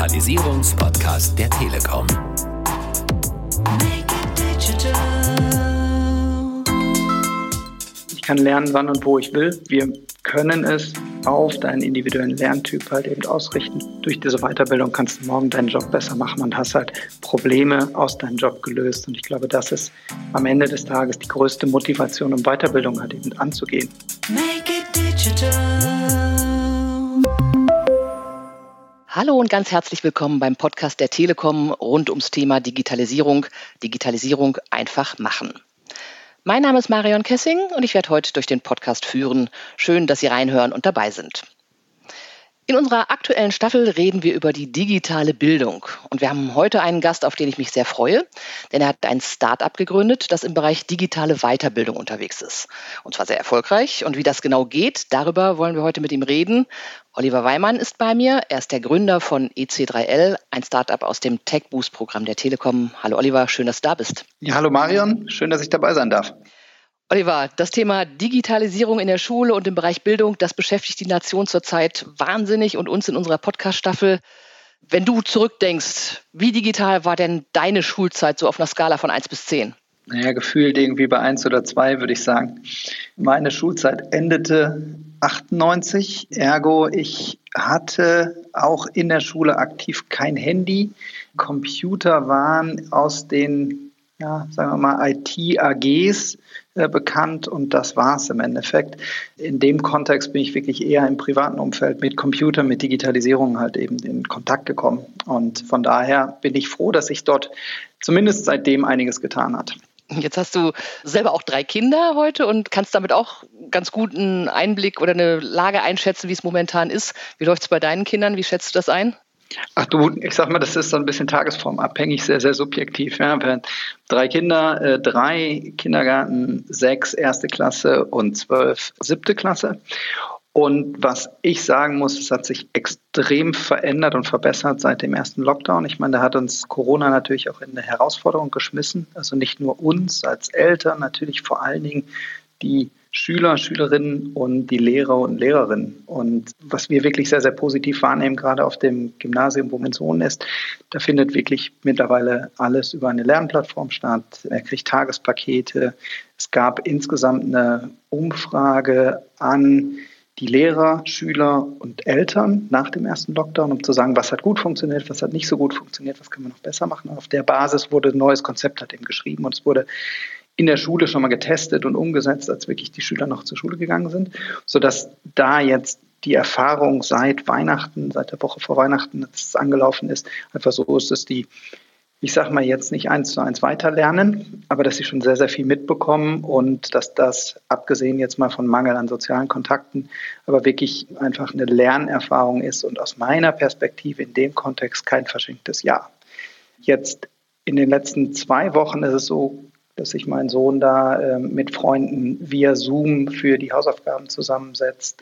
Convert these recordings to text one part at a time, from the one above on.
Digitalisierungspodcast der Telekom. Ich kann lernen, wann und wo ich will. Wir können es auf deinen individuellen Lerntyp halt eben ausrichten. Durch diese Weiterbildung kannst du morgen deinen Job besser machen und hast halt Probleme aus deinem Job gelöst. Und ich glaube, das ist am Ende des Tages die größte Motivation, um Weiterbildung halt eben anzugehen. Make it digital. Hallo und ganz herzlich willkommen beim Podcast der Telekom rund ums Thema Digitalisierung. Digitalisierung einfach machen. Mein Name ist Marion Kessing und ich werde heute durch den Podcast führen. Schön, dass Sie reinhören und dabei sind. In unserer aktuellen Staffel reden wir über die digitale Bildung. Und wir haben heute einen Gast, auf den ich mich sehr freue, denn er hat ein Start-up gegründet, das im Bereich digitale Weiterbildung unterwegs ist. Und zwar sehr erfolgreich. Und wie das genau geht, darüber wollen wir heute mit ihm reden. Oliver Weimann ist bei mir. Er ist der Gründer von EC3L, ein Startup aus dem Tech Boost Programm der Telekom. Hallo Oliver, schön, dass du da bist. Ja, hallo Marion, schön, dass ich dabei sein darf. Oliver, das Thema Digitalisierung in der Schule und im Bereich Bildung, das beschäftigt die Nation zurzeit wahnsinnig und uns in unserer Podcast-Staffel. Wenn du zurückdenkst, wie digital war denn deine Schulzeit so auf einer Skala von 1 bis 10? Naja, gefühlt irgendwie bei 1 oder 2, würde ich sagen. Meine Schulzeit endete 98, ergo ich hatte auch in der Schule aktiv kein Handy. Computer waren aus den ja, sagen wir mal, IT-AGs äh, bekannt und das war es im Endeffekt. In dem Kontext bin ich wirklich eher im privaten Umfeld mit Computern, mit Digitalisierung halt eben in Kontakt gekommen. Und von daher bin ich froh, dass sich dort zumindest seitdem einiges getan hat. Jetzt hast du selber auch drei Kinder heute und kannst damit auch ganz gut einen Einblick oder eine Lage einschätzen, wie es momentan ist. Wie läuft es bei deinen Kindern? Wie schätzt du das ein? Ach du, ich sag mal, das ist so ein bisschen tagesformabhängig, sehr, sehr subjektiv. Ja. Drei Kinder, äh, drei Kindergarten, sechs erste Klasse und zwölf siebte Klasse. Und was ich sagen muss, es hat sich extrem verändert und verbessert seit dem ersten Lockdown. Ich meine, da hat uns Corona natürlich auch in eine Herausforderung geschmissen. Also nicht nur uns als Eltern, natürlich vor allen Dingen die Schüler, Schülerinnen und die Lehrer und Lehrerinnen. Und was wir wirklich sehr, sehr positiv wahrnehmen, gerade auf dem Gymnasium, wo mein Sohn ist, da findet wirklich mittlerweile alles über eine Lernplattform statt. Er kriegt Tagespakete. Es gab insgesamt eine Umfrage an die Lehrer, Schüler und Eltern nach dem ersten Lockdown, um zu sagen, was hat gut funktioniert, was hat nicht so gut funktioniert, was können wir noch besser machen. Und auf der Basis wurde ein neues Konzept halt eben geschrieben und es wurde in der Schule schon mal getestet und umgesetzt, als wirklich die Schüler noch zur Schule gegangen sind, sodass da jetzt die Erfahrung seit Weihnachten, seit der Woche vor Weihnachten, dass es angelaufen ist, einfach so ist, dass die, ich sage mal jetzt nicht eins zu eins weiterlernen, aber dass sie schon sehr, sehr viel mitbekommen und dass das, abgesehen jetzt mal von Mangel an sozialen Kontakten, aber wirklich einfach eine Lernerfahrung ist und aus meiner Perspektive in dem Kontext kein verschenktes Jahr. Jetzt in den letzten zwei Wochen ist es so dass sich mein Sohn da äh, mit Freunden via Zoom für die Hausaufgaben zusammensetzt.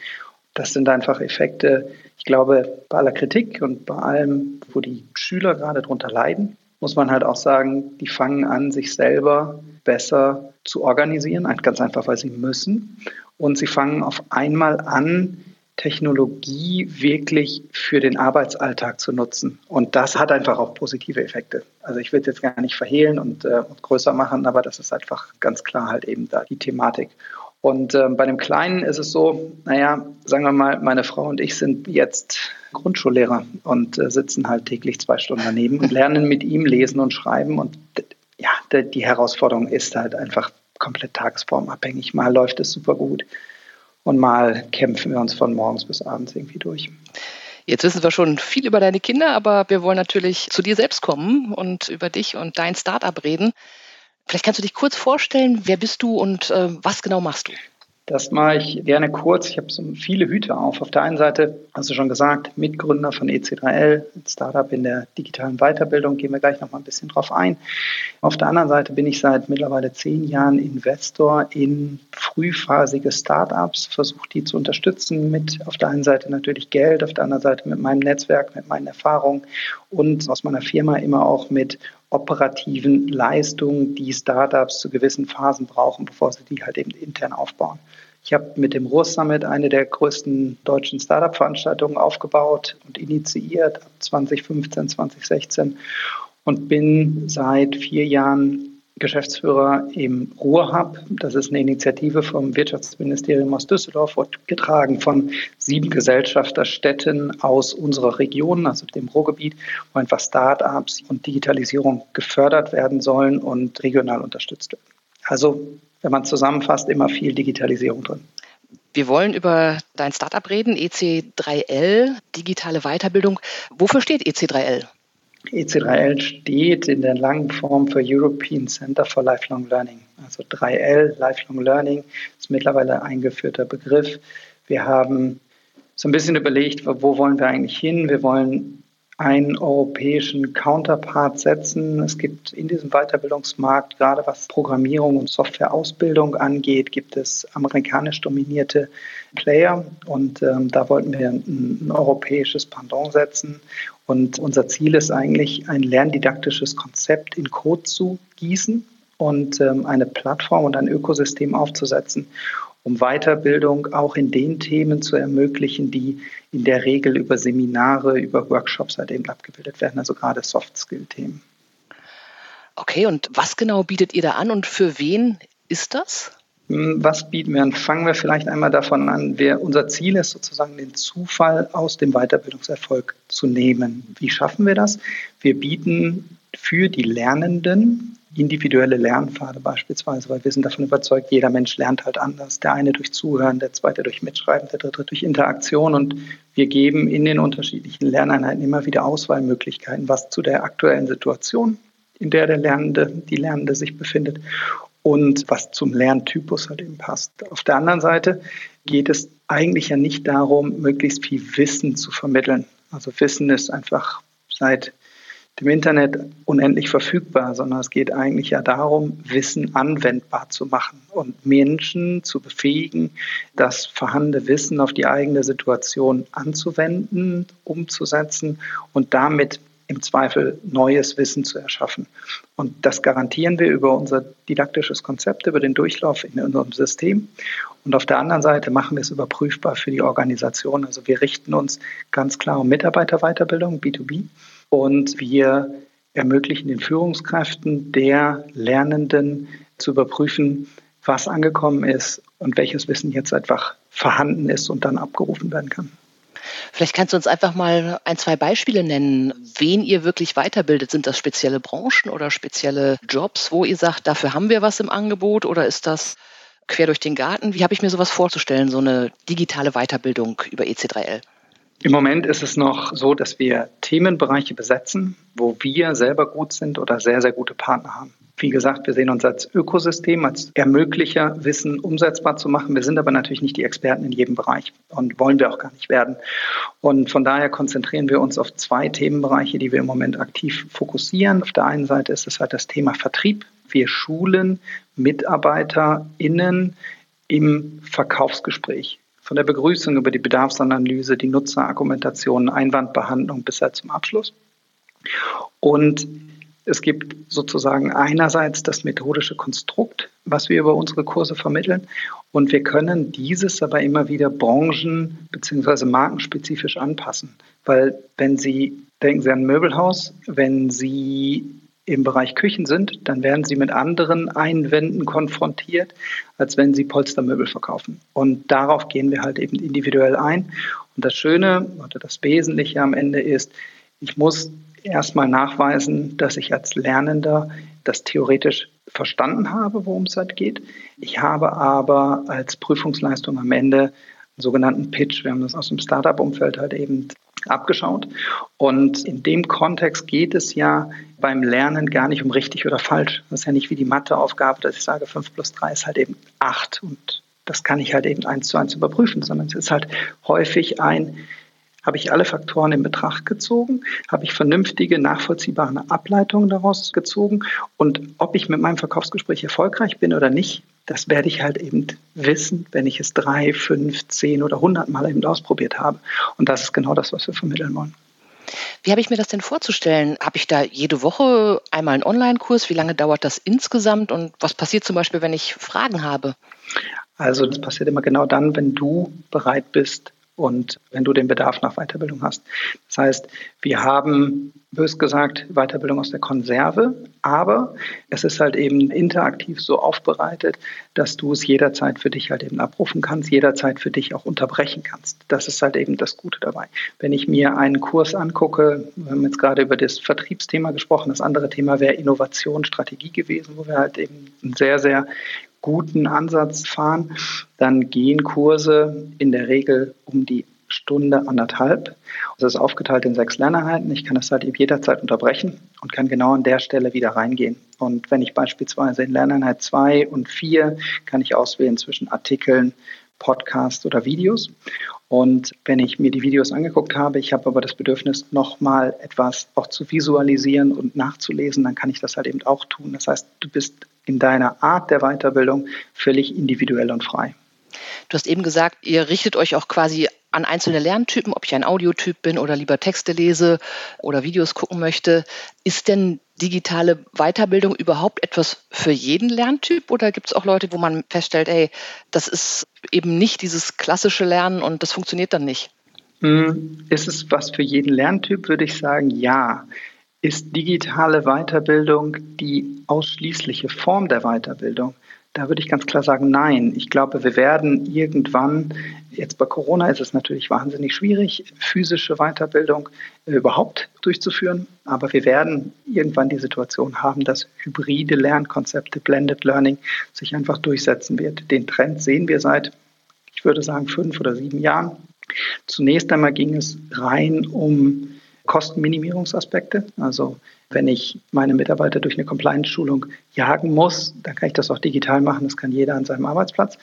Das sind einfach Effekte, ich glaube, bei aller Kritik und bei allem, wo die Schüler gerade drunter leiden, muss man halt auch sagen, die fangen an, sich selber besser zu organisieren, ganz einfach, weil sie müssen. Und sie fangen auf einmal an, Technologie wirklich für den Arbeitsalltag zu nutzen. Und das hat einfach auch positive Effekte. Also ich will es jetzt gar nicht verhehlen und äh, größer machen, aber das ist einfach ganz klar halt eben da die Thematik. Und äh, bei dem Kleinen ist es so, naja, sagen wir mal, meine Frau und ich sind jetzt Grundschullehrer und äh, sitzen halt täglich zwei Stunden daneben und lernen mit ihm lesen und schreiben. Und ja, die Herausforderung ist halt einfach komplett tagesformabhängig. Mal läuft es super gut und mal kämpfen wir uns von morgens bis abends irgendwie durch. Jetzt wissen wir schon viel über deine Kinder, aber wir wollen natürlich zu dir selbst kommen und über dich und dein Startup reden. Vielleicht kannst du dich kurz vorstellen, wer bist du und äh, was genau machst du? Das mache ich gerne kurz. Ich habe so viele Hüte auf. Auf der einen Seite, hast du schon gesagt, Mitgründer von EC3L, ein Startup in der digitalen Weiterbildung, gehen wir gleich noch mal ein bisschen drauf ein. Auf der anderen Seite bin ich seit mittlerweile zehn Jahren Investor in frühphasige Startups, versuche die zu unterstützen mit auf der einen Seite natürlich Geld, auf der anderen Seite mit meinem Netzwerk, mit meinen Erfahrungen und aus meiner Firma immer auch mit operativen Leistungen, die Startups zu gewissen Phasen brauchen, bevor sie die halt eben intern aufbauen. Ich habe mit dem Ruhr Summit eine der größten deutschen Startup-Veranstaltungen aufgebaut und initiiert ab 2015, 2016 und bin seit vier Jahren Geschäftsführer im Ruhrhub. Das ist eine Initiative vom Wirtschaftsministerium aus Düsseldorf, wird getragen von sieben Gesellschafterstädten aus unserer Region, also dem Ruhrgebiet, wo einfach Start-ups und Digitalisierung gefördert werden sollen und regional unterstützt werden. Also, wenn man zusammenfasst, immer viel Digitalisierung drin. Wir wollen über dein Startup reden, EC3L, digitale Weiterbildung. Wofür steht EC3L? EC3L steht in der langen Form für European Center for Lifelong Learning. Also 3L, Lifelong Learning, ist mittlerweile ein eingeführter Begriff. Wir haben so ein bisschen überlegt, wo wollen wir eigentlich hin? Wir wollen einen europäischen Counterpart setzen. Es gibt in diesem Weiterbildungsmarkt, gerade was Programmierung und Softwareausbildung angeht, gibt es amerikanisch dominierte Player und ähm, da wollten wir ein, ein europäisches Pendant setzen. Und unser Ziel ist eigentlich, ein lerndidaktisches Konzept in Code zu gießen und ähm, eine Plattform und ein Ökosystem aufzusetzen, um Weiterbildung auch in den Themen zu ermöglichen, die in der Regel über Seminare, über Workshops halt eben abgebildet werden, also gerade Soft-Skill-Themen. Okay, und was genau bietet ihr da an und für wen ist das? Hm, was bieten wir an? Fangen wir vielleicht einmal davon an, wer unser Ziel ist, sozusagen den Zufall aus dem Weiterbildungserfolg zu nehmen. Wie schaffen wir das? Wir bieten für die Lernenden individuelle Lernpfade beispielsweise, weil wir sind davon überzeugt, jeder Mensch lernt halt anders. Der eine durch Zuhören, der zweite durch Mitschreiben, der dritte durch Interaktion. Und wir geben in den unterschiedlichen Lerneinheiten immer wieder Auswahlmöglichkeiten, was zu der aktuellen Situation, in der der Lernende, die Lernende sich befindet und was zum Lerntypus halt eben passt. Auf der anderen Seite geht es eigentlich ja nicht darum, möglichst viel Wissen zu vermitteln. Also Wissen ist einfach seit dem Internet unendlich verfügbar, sondern es geht eigentlich ja darum, Wissen anwendbar zu machen und Menschen zu befähigen, das vorhandene Wissen auf die eigene Situation anzuwenden, umzusetzen und damit im Zweifel neues Wissen zu erschaffen. Und das garantieren wir über unser didaktisches Konzept, über den Durchlauf in unserem System. Und auf der anderen Seite machen wir es überprüfbar für die Organisation. Also wir richten uns ganz klar um Mitarbeiterweiterbildung, B2B. Und wir ermöglichen den Führungskräften der Lernenden zu überprüfen, was angekommen ist und welches Wissen jetzt einfach vorhanden ist und dann abgerufen werden kann. Vielleicht kannst du uns einfach mal ein, zwei Beispiele nennen, wen ihr wirklich weiterbildet. Sind das spezielle Branchen oder spezielle Jobs, wo ihr sagt, dafür haben wir was im Angebot oder ist das quer durch den Garten? Wie habe ich mir sowas vorzustellen, so eine digitale Weiterbildung über EC3L? Im Moment ist es noch so, dass wir Themenbereiche besetzen, wo wir selber gut sind oder sehr, sehr gute Partner haben. Wie gesagt, wir sehen uns als Ökosystem, als Ermöglicher, Wissen umsetzbar zu machen. Wir sind aber natürlich nicht die Experten in jedem Bereich und wollen wir auch gar nicht werden. Und von daher konzentrieren wir uns auf zwei Themenbereiche, die wir im Moment aktiv fokussieren. Auf der einen Seite ist es halt das Thema Vertrieb. Wir schulen MitarbeiterInnen im Verkaufsgespräch von der Begrüßung über die Bedarfsanalyse, die Nutzerargumentation, Einwandbehandlung bis halt zum Abschluss. Und es gibt sozusagen einerseits das methodische Konstrukt, was wir über unsere Kurse vermitteln. Und wir können dieses aber immer wieder branchen- bzw. markenspezifisch anpassen. Weil wenn Sie, denken Sie an ein Möbelhaus, wenn Sie im Bereich Küchen sind, dann werden sie mit anderen Einwänden konfrontiert, als wenn sie Polstermöbel verkaufen. Und darauf gehen wir halt eben individuell ein. Und das Schöne oder das Wesentliche am Ende ist, ich muss erstmal nachweisen, dass ich als Lernender das theoretisch verstanden habe, worum es halt geht. Ich habe aber als Prüfungsleistung am Ende einen sogenannten Pitch, wir haben das aus dem Startup-Umfeld halt eben abgeschaut. Und in dem Kontext geht es ja beim Lernen gar nicht um richtig oder falsch. Das ist ja nicht wie die Matheaufgabe, dass ich sage, 5 plus 3 ist halt eben 8 und das kann ich halt eben eins zu eins überprüfen, sondern es ist halt häufig ein, habe ich alle Faktoren in Betracht gezogen? Habe ich vernünftige, nachvollziehbare Ableitungen daraus gezogen? Und ob ich mit meinem Verkaufsgespräch erfolgreich bin oder nicht, das werde ich halt eben wissen, wenn ich es drei, fünf, zehn oder hundert Mal eben ausprobiert habe. Und das ist genau das, was wir vermitteln wollen. Wie habe ich mir das denn vorzustellen? Habe ich da jede Woche einmal einen Online-Kurs? Wie lange dauert das insgesamt? Und was passiert zum Beispiel, wenn ich Fragen habe? Also das passiert immer genau dann, wenn du bereit bist, und wenn du den Bedarf nach Weiterbildung hast. Das heißt, wir haben bös gesagt Weiterbildung aus der Konserve, aber es ist halt eben interaktiv so aufbereitet, dass du es jederzeit für dich halt eben abrufen kannst, jederzeit für dich auch unterbrechen kannst. Das ist halt eben das Gute dabei. Wenn ich mir einen Kurs angucke, wir haben jetzt gerade über das Vertriebsthema gesprochen, das andere Thema wäre Innovation, Strategie gewesen, wo wir halt eben einen sehr, sehr guten Ansatz fahren, dann gehen Kurse in der Regel um die Stunde, anderthalb. Das ist aufgeteilt in sechs Lerneinheiten. Ich kann das halt jederzeit unterbrechen und kann genau an der Stelle wieder reingehen. Und wenn ich beispielsweise in Lerneinheit zwei und vier kann ich auswählen zwischen Artikeln, Podcast oder Videos. Und wenn ich mir die Videos angeguckt habe, ich habe aber das Bedürfnis, nochmal etwas auch zu visualisieren und nachzulesen, dann kann ich das halt eben auch tun. Das heißt, du bist in deiner Art der Weiterbildung völlig individuell und frei. Du hast eben gesagt, ihr richtet euch auch quasi an einzelne Lerntypen, ob ich ein Audiotyp bin oder lieber Texte lese oder Videos gucken möchte. Ist denn digitale Weiterbildung überhaupt etwas für jeden Lerntyp oder gibt es auch Leute, wo man feststellt, ey, das ist eben nicht dieses klassische Lernen und das funktioniert dann nicht? Hm, ist es was für jeden Lerntyp, würde ich sagen, ja. Ist digitale Weiterbildung die ausschließliche Form der Weiterbildung? Da würde ich ganz klar sagen, nein. Ich glaube, wir werden irgendwann, jetzt bei Corona ist es natürlich wahnsinnig schwierig, physische Weiterbildung äh, überhaupt durchzuführen. Aber wir werden irgendwann die Situation haben, dass hybride Lernkonzepte, Blended Learning, sich einfach durchsetzen wird. Den Trend sehen wir seit, ich würde sagen, fünf oder sieben Jahren. Zunächst einmal ging es rein um Kostenminimierungsaspekte. Also wenn ich meine Mitarbeiter durch eine Compliance-Schulung jagen muss, dann kann ich das auch digital machen. Das kann jeder an seinem Arbeitsplatz.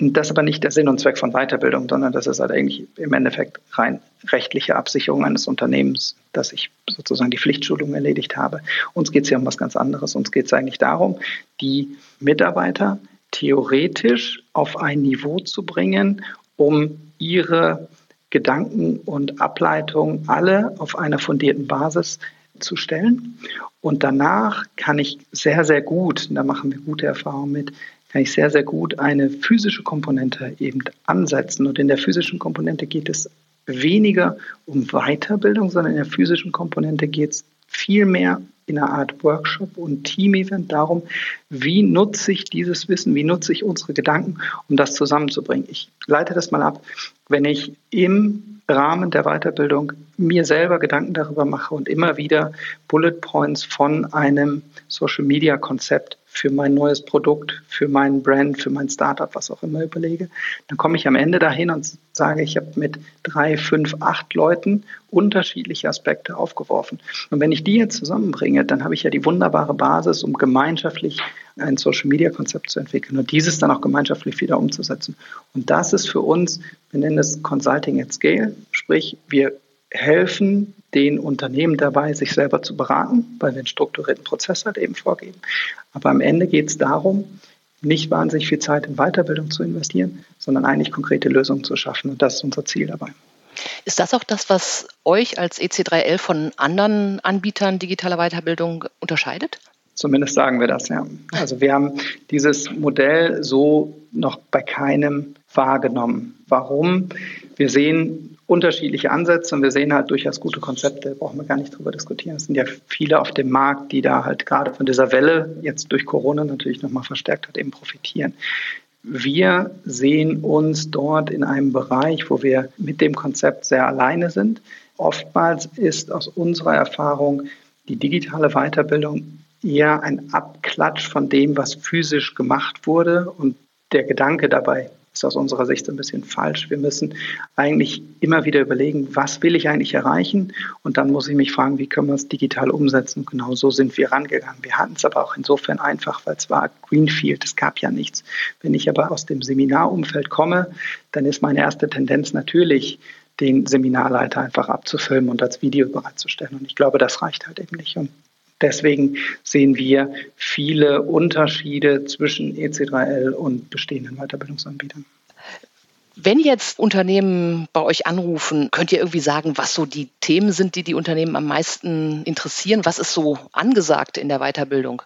Und das ist aber nicht der Sinn und Zweck von Weiterbildung, sondern das ist halt eigentlich im Endeffekt rein rechtliche Absicherung eines Unternehmens, dass ich sozusagen die Pflichtschulung erledigt habe. Uns geht es ja um was ganz anderes. Uns geht es eigentlich darum, die Mitarbeiter theoretisch auf ein Niveau zu bringen, um ihre Gedanken und Ableitungen alle auf einer fundierten Basis zu stellen. Und danach kann ich sehr, sehr gut, da machen wir gute Erfahrungen mit, kann ich sehr, sehr gut eine physische Komponente eben ansetzen. Und in der physischen Komponente geht es weniger um Weiterbildung, sondern in der physischen Komponente geht es vielmehr in einer Art Workshop und Team-Event darum, wie nutze ich dieses Wissen, wie nutze ich unsere Gedanken, um das zusammenzubringen. Ich leite das mal ab. Wenn ich im Rahmen der Weiterbildung mir selber Gedanken darüber mache und immer wieder Bullet Points von einem Social-Media-Konzept für mein neues Produkt, für meinen Brand, für mein Startup, was auch immer überlege, dann komme ich am Ende dahin und sage, ich habe mit drei, fünf, acht Leuten unterschiedliche Aspekte aufgeworfen. Und wenn ich die jetzt zusammenbringe, dann habe ich ja die wunderbare Basis, um gemeinschaftlich ein Social-Media-Konzept zu entwickeln und dieses dann auch gemeinschaftlich wieder umzusetzen. Und das ist für uns, wir nennen es Consulting at Scale, sprich wir helfen den Unternehmen dabei, sich selber zu beraten, weil wir einen strukturierten Prozess halt eben vorgeben. Aber am Ende geht es darum, nicht wahnsinnig viel Zeit in Weiterbildung zu investieren, sondern eigentlich konkrete Lösungen zu schaffen. Und das ist unser Ziel dabei. Ist das auch das, was euch als EC3L von anderen Anbietern digitaler Weiterbildung unterscheidet? Zumindest sagen wir das, ja. Also wir haben dieses Modell so noch bei keinem wahrgenommen. Warum? Wir sehen unterschiedliche Ansätze und wir sehen halt durchaus gute Konzepte, brauchen wir gar nicht drüber diskutieren. Es sind ja viele auf dem Markt, die da halt gerade von dieser Welle jetzt durch Corona natürlich nochmal verstärkt hat, eben profitieren. Wir sehen uns dort in einem Bereich, wo wir mit dem Konzept sehr alleine sind. Oftmals ist aus unserer Erfahrung die digitale Weiterbildung eher ein Abklatsch von dem, was physisch gemacht wurde und der Gedanke dabei ist aus unserer Sicht ein bisschen falsch. Wir müssen eigentlich immer wieder überlegen, was will ich eigentlich erreichen? Und dann muss ich mich fragen, wie können wir es digital umsetzen? Und genau so sind wir rangegangen. Wir hatten es aber auch insofern einfach, weil es war Greenfield, es gab ja nichts. Wenn ich aber aus dem Seminarumfeld komme, dann ist meine erste Tendenz natürlich, den Seminarleiter einfach abzufilmen und als Video bereitzustellen. Und ich glaube, das reicht halt eben nicht. Und Deswegen sehen wir viele Unterschiede zwischen EC3L und bestehenden Weiterbildungsanbietern. Wenn jetzt Unternehmen bei euch anrufen, könnt ihr irgendwie sagen, was so die Themen sind, die die Unternehmen am meisten interessieren? Was ist so angesagt in der Weiterbildung?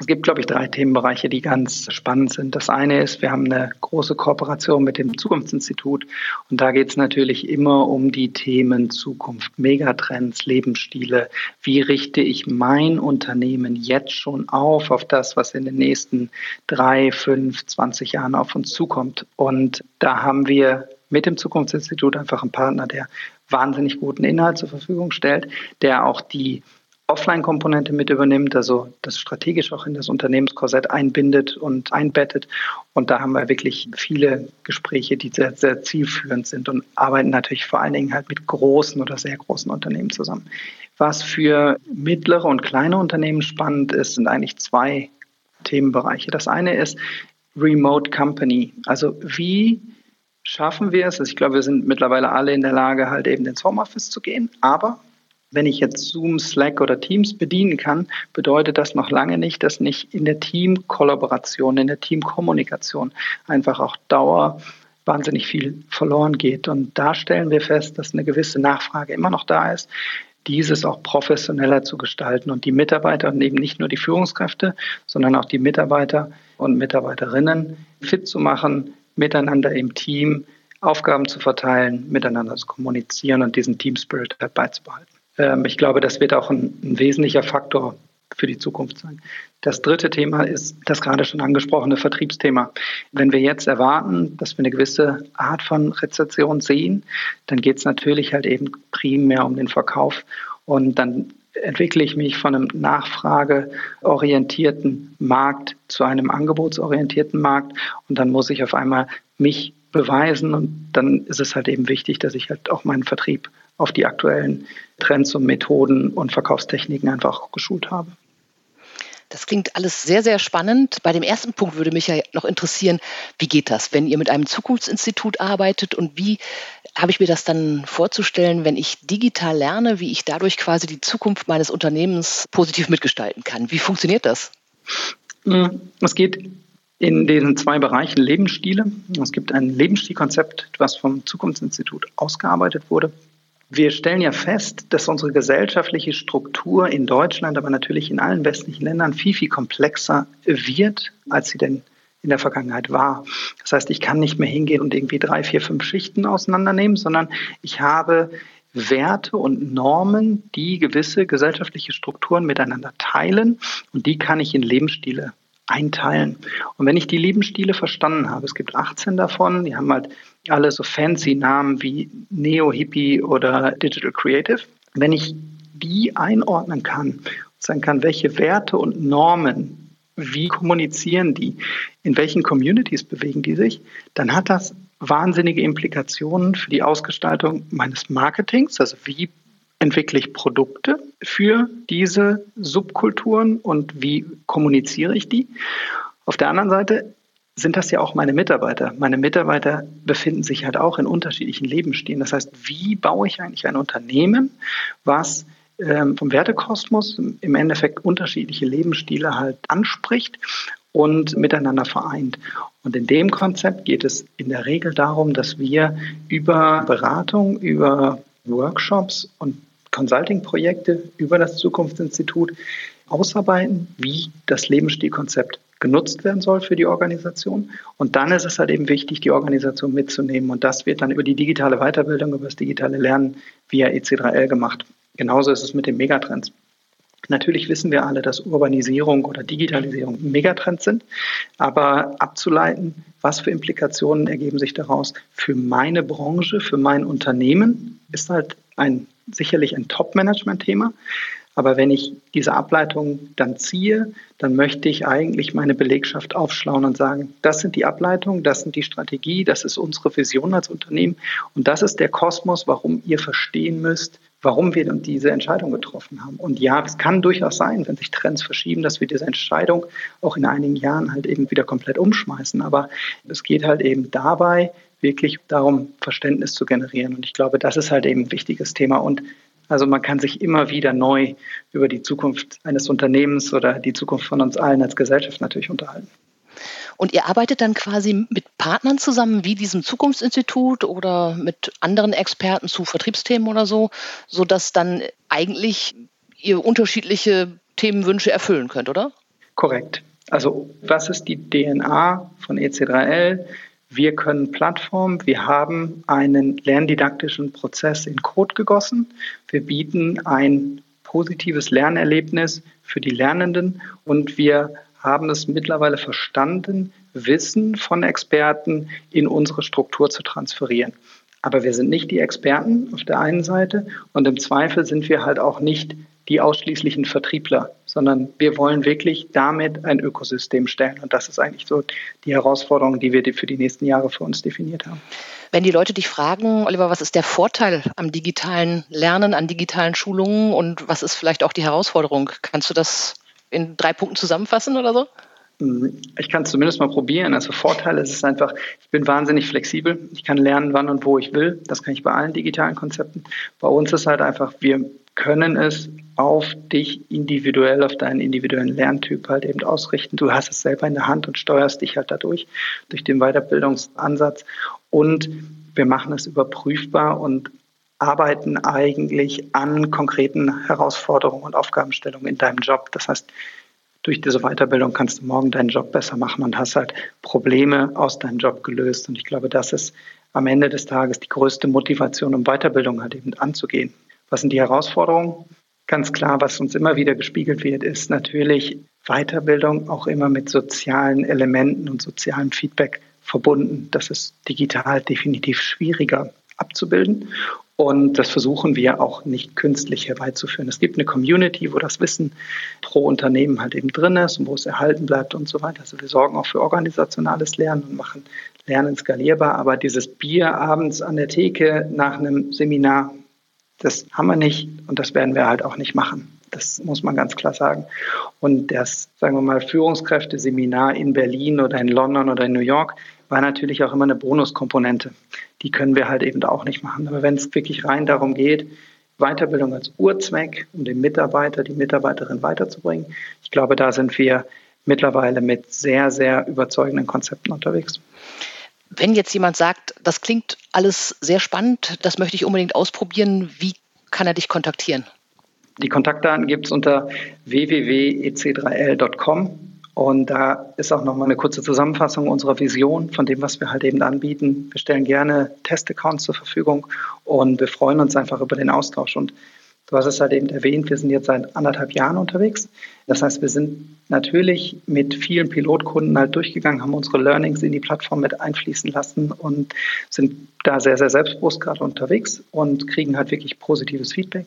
Es gibt, glaube ich, drei Themenbereiche, die ganz spannend sind. Das eine ist, wir haben eine große Kooperation mit dem Zukunftsinstitut und da geht es natürlich immer um die Themen Zukunft, Megatrends, Lebensstile. Wie richte ich mein Unternehmen jetzt schon auf, auf das, was in den nächsten drei, fünf, zwanzig Jahren auf uns zukommt? Und da haben wir mit dem Zukunftsinstitut einfach einen Partner, der wahnsinnig guten Inhalt zur Verfügung stellt, der auch die Offline-Komponente mit übernimmt, also das strategisch auch in das Unternehmenskorsett einbindet und einbettet. Und da haben wir wirklich viele Gespräche, die sehr, sehr zielführend sind und arbeiten natürlich vor allen Dingen halt mit großen oder sehr großen Unternehmen zusammen. Was für mittlere und kleine Unternehmen spannend ist, sind eigentlich zwei Themenbereiche. Das eine ist Remote Company. Also wie schaffen wir es? Also ich glaube, wir sind mittlerweile alle in der Lage, halt eben ins Homeoffice zu gehen, aber wenn ich jetzt Zoom, Slack oder Teams bedienen kann, bedeutet das noch lange nicht, dass nicht in der Teamkollaboration, in der Teamkommunikation einfach auch Dauer wahnsinnig viel verloren geht. Und da stellen wir fest, dass eine gewisse Nachfrage immer noch da ist, dieses auch professioneller zu gestalten und die Mitarbeiter und eben nicht nur die Führungskräfte, sondern auch die Mitarbeiter und Mitarbeiterinnen fit zu machen, miteinander im Team Aufgaben zu verteilen, miteinander zu kommunizieren und diesen Team Spirit beizubehalten. Ähm, ich glaube, das wird auch ein, ein wesentlicher Faktor für die Zukunft sein. Das dritte Thema ist das gerade schon angesprochene Vertriebsthema. Wenn wir jetzt erwarten, dass wir eine gewisse Art von Rezession sehen, dann geht es natürlich halt eben primär um den Verkauf. Und dann entwickle ich mich von einem nachfrageorientierten Markt zu einem angebotsorientierten Markt. Und dann muss ich auf einmal mich beweisen. Und dann ist es halt eben wichtig, dass ich halt auch meinen Vertrieb auf die aktuellen Trends und Methoden und Verkaufstechniken einfach geschult habe. Das klingt alles sehr, sehr spannend. Bei dem ersten Punkt würde mich ja noch interessieren, wie geht das, wenn ihr mit einem Zukunftsinstitut arbeitet und wie habe ich mir das dann vorzustellen, wenn ich digital lerne, wie ich dadurch quasi die Zukunft meines Unternehmens positiv mitgestalten kann? Wie funktioniert das? Hm, es geht in den zwei Bereichen Lebensstile. Es gibt ein Lebensstilkonzept, was vom Zukunftsinstitut ausgearbeitet wurde. Wir stellen ja fest, dass unsere gesellschaftliche Struktur in Deutschland, aber natürlich in allen westlichen Ländern viel, viel komplexer wird, als sie denn in der Vergangenheit war. Das heißt, ich kann nicht mehr hingehen und irgendwie drei, vier, fünf Schichten auseinandernehmen, sondern ich habe Werte und Normen, die gewisse gesellschaftliche Strukturen miteinander teilen und die kann ich in Lebensstile einteilen. Und wenn ich die Lebensstile verstanden habe, es gibt 18 davon, die haben halt alle so fancy Namen wie Neo-Hippie oder Digital Creative. Wenn ich die einordnen kann und sagen kann, welche Werte und Normen, wie kommunizieren die, in welchen Communities bewegen die sich, dann hat das wahnsinnige Implikationen für die Ausgestaltung meines Marketings, also wie entwickle ich Produkte für diese Subkulturen und wie kommuniziere ich die. Auf der anderen Seite sind das ja auch meine Mitarbeiter. Meine Mitarbeiter befinden sich halt auch in unterschiedlichen Lebensstilen. Das heißt, wie baue ich eigentlich ein Unternehmen, was ähm, vom Wertekosmos im Endeffekt unterschiedliche Lebensstile halt anspricht und miteinander vereint. Und in dem Konzept geht es in der Regel darum, dass wir über Beratung, über Workshops und Consulting-Projekte über das Zukunftsinstitut ausarbeiten, wie das Lebensstilkonzept genutzt werden soll für die Organisation. Und dann ist es halt eben wichtig, die Organisation mitzunehmen. Und das wird dann über die digitale Weiterbildung, über das digitale Lernen via EC3L gemacht. Genauso ist es mit den Megatrends. Natürlich wissen wir alle, dass Urbanisierung oder Digitalisierung Megatrends sind, aber abzuleiten, was für Implikationen ergeben sich daraus für meine Branche, für mein Unternehmen, ist halt ein sicherlich ein Top-Management-Thema. Aber wenn ich diese Ableitung dann ziehe, dann möchte ich eigentlich meine Belegschaft aufschlauen und sagen, das sind die Ableitungen, das sind die Strategie, das ist unsere Vision als Unternehmen und das ist der Kosmos, warum ihr verstehen müsst, warum wir diese Entscheidung getroffen haben. Und ja, es kann durchaus sein, wenn sich Trends verschieben, dass wir diese Entscheidung auch in einigen Jahren halt eben wieder komplett umschmeißen. Aber es geht halt eben dabei, wirklich darum, Verständnis zu generieren. Und ich glaube, das ist halt eben ein wichtiges Thema. Und also man kann sich immer wieder neu über die Zukunft eines Unternehmens oder die Zukunft von uns allen als Gesellschaft natürlich unterhalten. Und ihr arbeitet dann quasi mit Partnern zusammen, wie diesem Zukunftsinstitut oder mit anderen Experten zu Vertriebsthemen oder so, sodass dann eigentlich ihr unterschiedliche Themenwünsche erfüllen könnt, oder? Korrekt. Also was ist die DNA von EC3L? Wir können Plattformen, wir haben einen lerndidaktischen Prozess in Code gegossen. Wir bieten ein positives Lernerlebnis für die Lernenden und wir haben es mittlerweile verstanden, Wissen von Experten in unsere Struktur zu transferieren. Aber wir sind nicht die Experten auf der einen Seite und im Zweifel sind wir halt auch nicht die ausschließlichen Vertriebler, sondern wir wollen wirklich damit ein Ökosystem stellen. Und das ist eigentlich so die Herausforderung, die wir für die nächsten Jahre für uns definiert haben. Wenn die Leute dich fragen, Oliver, was ist der Vorteil am digitalen Lernen, an digitalen Schulungen und was ist vielleicht auch die Herausforderung? Kannst du das in drei Punkten zusammenfassen oder so? Hm, ich kann es zumindest mal probieren. Also Vorteil ist es einfach, ich bin wahnsinnig flexibel. Ich kann lernen, wann und wo ich will. Das kann ich bei allen digitalen Konzepten. Bei uns ist halt einfach, wir können es auf dich individuell, auf deinen individuellen Lerntyp halt eben ausrichten. Du hast es selber in der Hand und steuerst dich halt dadurch, durch den Weiterbildungsansatz. Und wir machen es überprüfbar und arbeiten eigentlich an konkreten Herausforderungen und Aufgabenstellungen in deinem Job. Das heißt, durch diese Weiterbildung kannst du morgen deinen Job besser machen und hast halt Probleme aus deinem Job gelöst. Und ich glaube, das ist am Ende des Tages die größte Motivation, um Weiterbildung halt eben anzugehen. Was sind die Herausforderungen? Ganz klar, was uns immer wieder gespiegelt wird, ist natürlich Weiterbildung auch immer mit sozialen Elementen und sozialem Feedback verbunden. Das ist digital definitiv schwieriger abzubilden. Und das versuchen wir auch nicht künstlich herbeizuführen. Es gibt eine Community, wo das Wissen pro Unternehmen halt eben drin ist und wo es erhalten bleibt und so weiter. Also wir sorgen auch für organisationales Lernen und machen Lernen skalierbar. Aber dieses Bier abends an der Theke nach einem Seminar, das haben wir nicht und das werden wir halt auch nicht machen. Das muss man ganz klar sagen. Und das, sagen wir mal, Führungskräfteseminar in Berlin oder in London oder in New York war natürlich auch immer eine Bonuskomponente. Die können wir halt eben auch nicht machen. Aber wenn es wirklich rein darum geht, Weiterbildung als Urzweck, um den Mitarbeiter, die Mitarbeiterin weiterzubringen, ich glaube, da sind wir mittlerweile mit sehr, sehr überzeugenden Konzepten unterwegs. Wenn jetzt jemand sagt, das klingt alles sehr spannend, das möchte ich unbedingt ausprobieren, wie kann er dich kontaktieren? Die Kontaktdaten gibt es unter www.ec3l.com und da ist auch nochmal eine kurze Zusammenfassung unserer Vision von dem, was wir halt eben anbieten. Wir stellen gerne Testaccounts zur Verfügung und wir freuen uns einfach über den Austausch. Und du hast es halt eben erwähnt, wir sind jetzt seit anderthalb Jahren unterwegs. Das heißt, wir sind natürlich mit vielen Pilotkunden halt durchgegangen, haben unsere Learnings in die Plattform mit einfließen lassen und sind da sehr, sehr selbstbewusst gerade unterwegs und kriegen halt wirklich positives Feedback.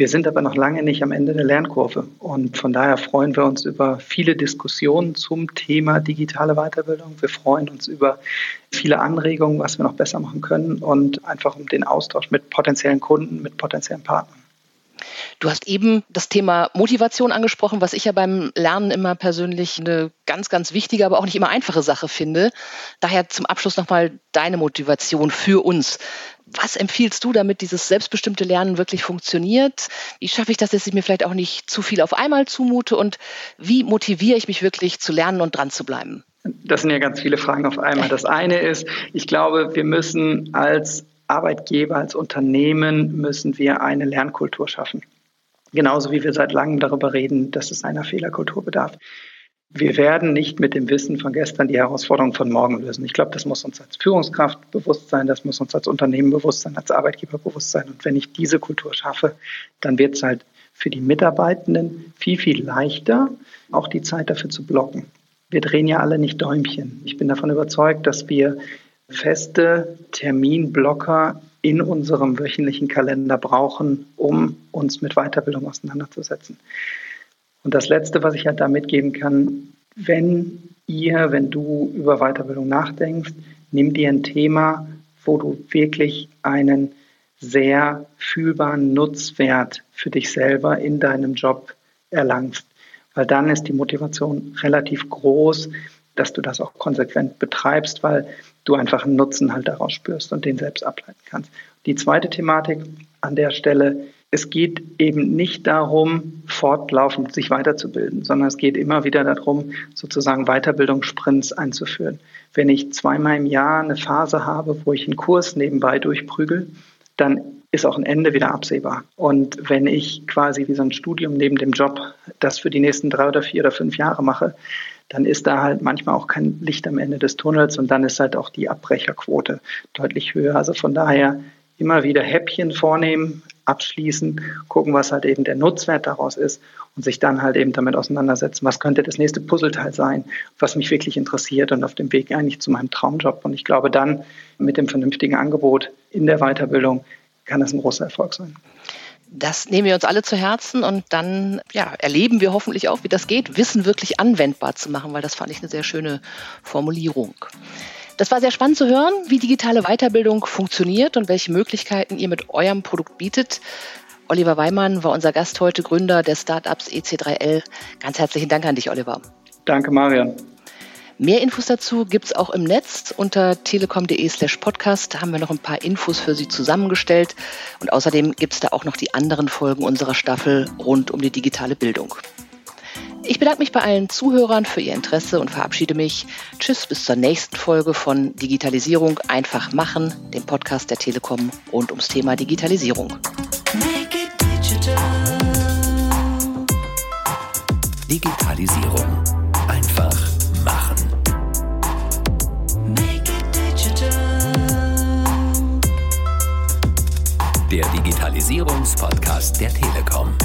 Wir sind aber noch lange nicht am Ende der Lernkurve und von daher freuen wir uns über viele Diskussionen zum Thema digitale Weiterbildung. Wir freuen uns über viele Anregungen, was wir noch besser machen können und einfach um den Austausch mit potenziellen Kunden, mit potenziellen Partnern. Du hast eben das Thema Motivation angesprochen, was ich ja beim Lernen immer persönlich eine ganz, ganz wichtige, aber auch nicht immer einfache Sache finde. Daher zum Abschluss nochmal deine Motivation für uns. Was empfiehlst du, damit dieses selbstbestimmte Lernen wirklich funktioniert? Wie schaffe ich das, dass ich mir vielleicht auch nicht zu viel auf einmal zumute? Und wie motiviere ich mich wirklich zu lernen und dran zu bleiben? Das sind ja ganz viele Fragen auf einmal. Das eine ist, ich glaube, wir müssen als Arbeitgeber, als Unternehmen müssen wir eine Lernkultur schaffen. Genauso wie wir seit langem darüber reden, dass es einer Fehlerkultur bedarf. Wir werden nicht mit dem Wissen von gestern die Herausforderungen von morgen lösen. Ich glaube, das muss uns als Führungskraft bewusst sein, das muss uns als Unternehmen bewusst sein, als Arbeitgeber bewusst sein. Und wenn ich diese Kultur schaffe, dann wird es halt für die Mitarbeitenden viel, viel leichter, auch die Zeit dafür zu blocken. Wir drehen ja alle nicht Däumchen. Ich bin davon überzeugt, dass wir feste Terminblocker in unserem wöchentlichen Kalender brauchen, um uns mit Weiterbildung auseinanderzusetzen. Und das Letzte, was ich halt da mitgeben kann, wenn ihr, wenn du über Weiterbildung nachdenkst, nimm dir ein Thema, wo du wirklich einen sehr fühlbaren Nutzwert für dich selber in deinem Job erlangst. Weil dann ist die Motivation relativ groß, dass du das auch konsequent betreibst, weil du einfach einen Nutzen halt daraus spürst und den selbst ableiten kannst. Die zweite Thematik an der Stelle, es geht eben nicht darum, fortlaufend sich weiterzubilden, sondern es geht immer wieder darum, sozusagen Weiterbildungssprints einzuführen. Wenn ich zweimal im Jahr eine Phase habe, wo ich einen Kurs nebenbei durchprügel, dann ist auch ein Ende wieder absehbar. Und wenn ich quasi wie so ein Studium neben dem Job das für die nächsten drei oder vier oder fünf Jahre mache, dann ist da halt manchmal auch kein Licht am Ende des Tunnels und dann ist halt auch die Abbrecherquote deutlich höher. Also von daher immer wieder Häppchen vornehmen, abschließen, gucken, was halt eben der Nutzwert daraus ist und sich dann halt eben damit auseinandersetzen, was könnte das nächste Puzzleteil sein, was mich wirklich interessiert und auf dem Weg eigentlich zu meinem Traumjob. Und ich glaube, dann mit dem vernünftigen Angebot in der Weiterbildung kann das ein großer Erfolg sein. Das nehmen wir uns alle zu Herzen und dann ja, erleben wir hoffentlich auch, wie das geht, Wissen wirklich anwendbar zu machen, weil das fand ich eine sehr schöne Formulierung. Das war sehr spannend zu hören, wie digitale Weiterbildung funktioniert und welche Möglichkeiten ihr mit eurem Produkt bietet. Oliver Weimann war unser Gast heute, Gründer des Startups EC3L. Ganz herzlichen Dank an dich, Oliver. Danke, Marian. Mehr Infos dazu gibt es auch im Netz. Unter telekom.de slash podcast haben wir noch ein paar Infos für Sie zusammengestellt. Und außerdem gibt es da auch noch die anderen Folgen unserer Staffel rund um die digitale Bildung. Ich bedanke mich bei allen Zuhörern für Ihr Interesse und verabschiede mich. Tschüss, bis zur nächsten Folge von Digitalisierung einfach machen, dem Podcast der Telekom rund ums Thema Digitalisierung. Digitalisierung der Digitalisierungspodcast der Telekom.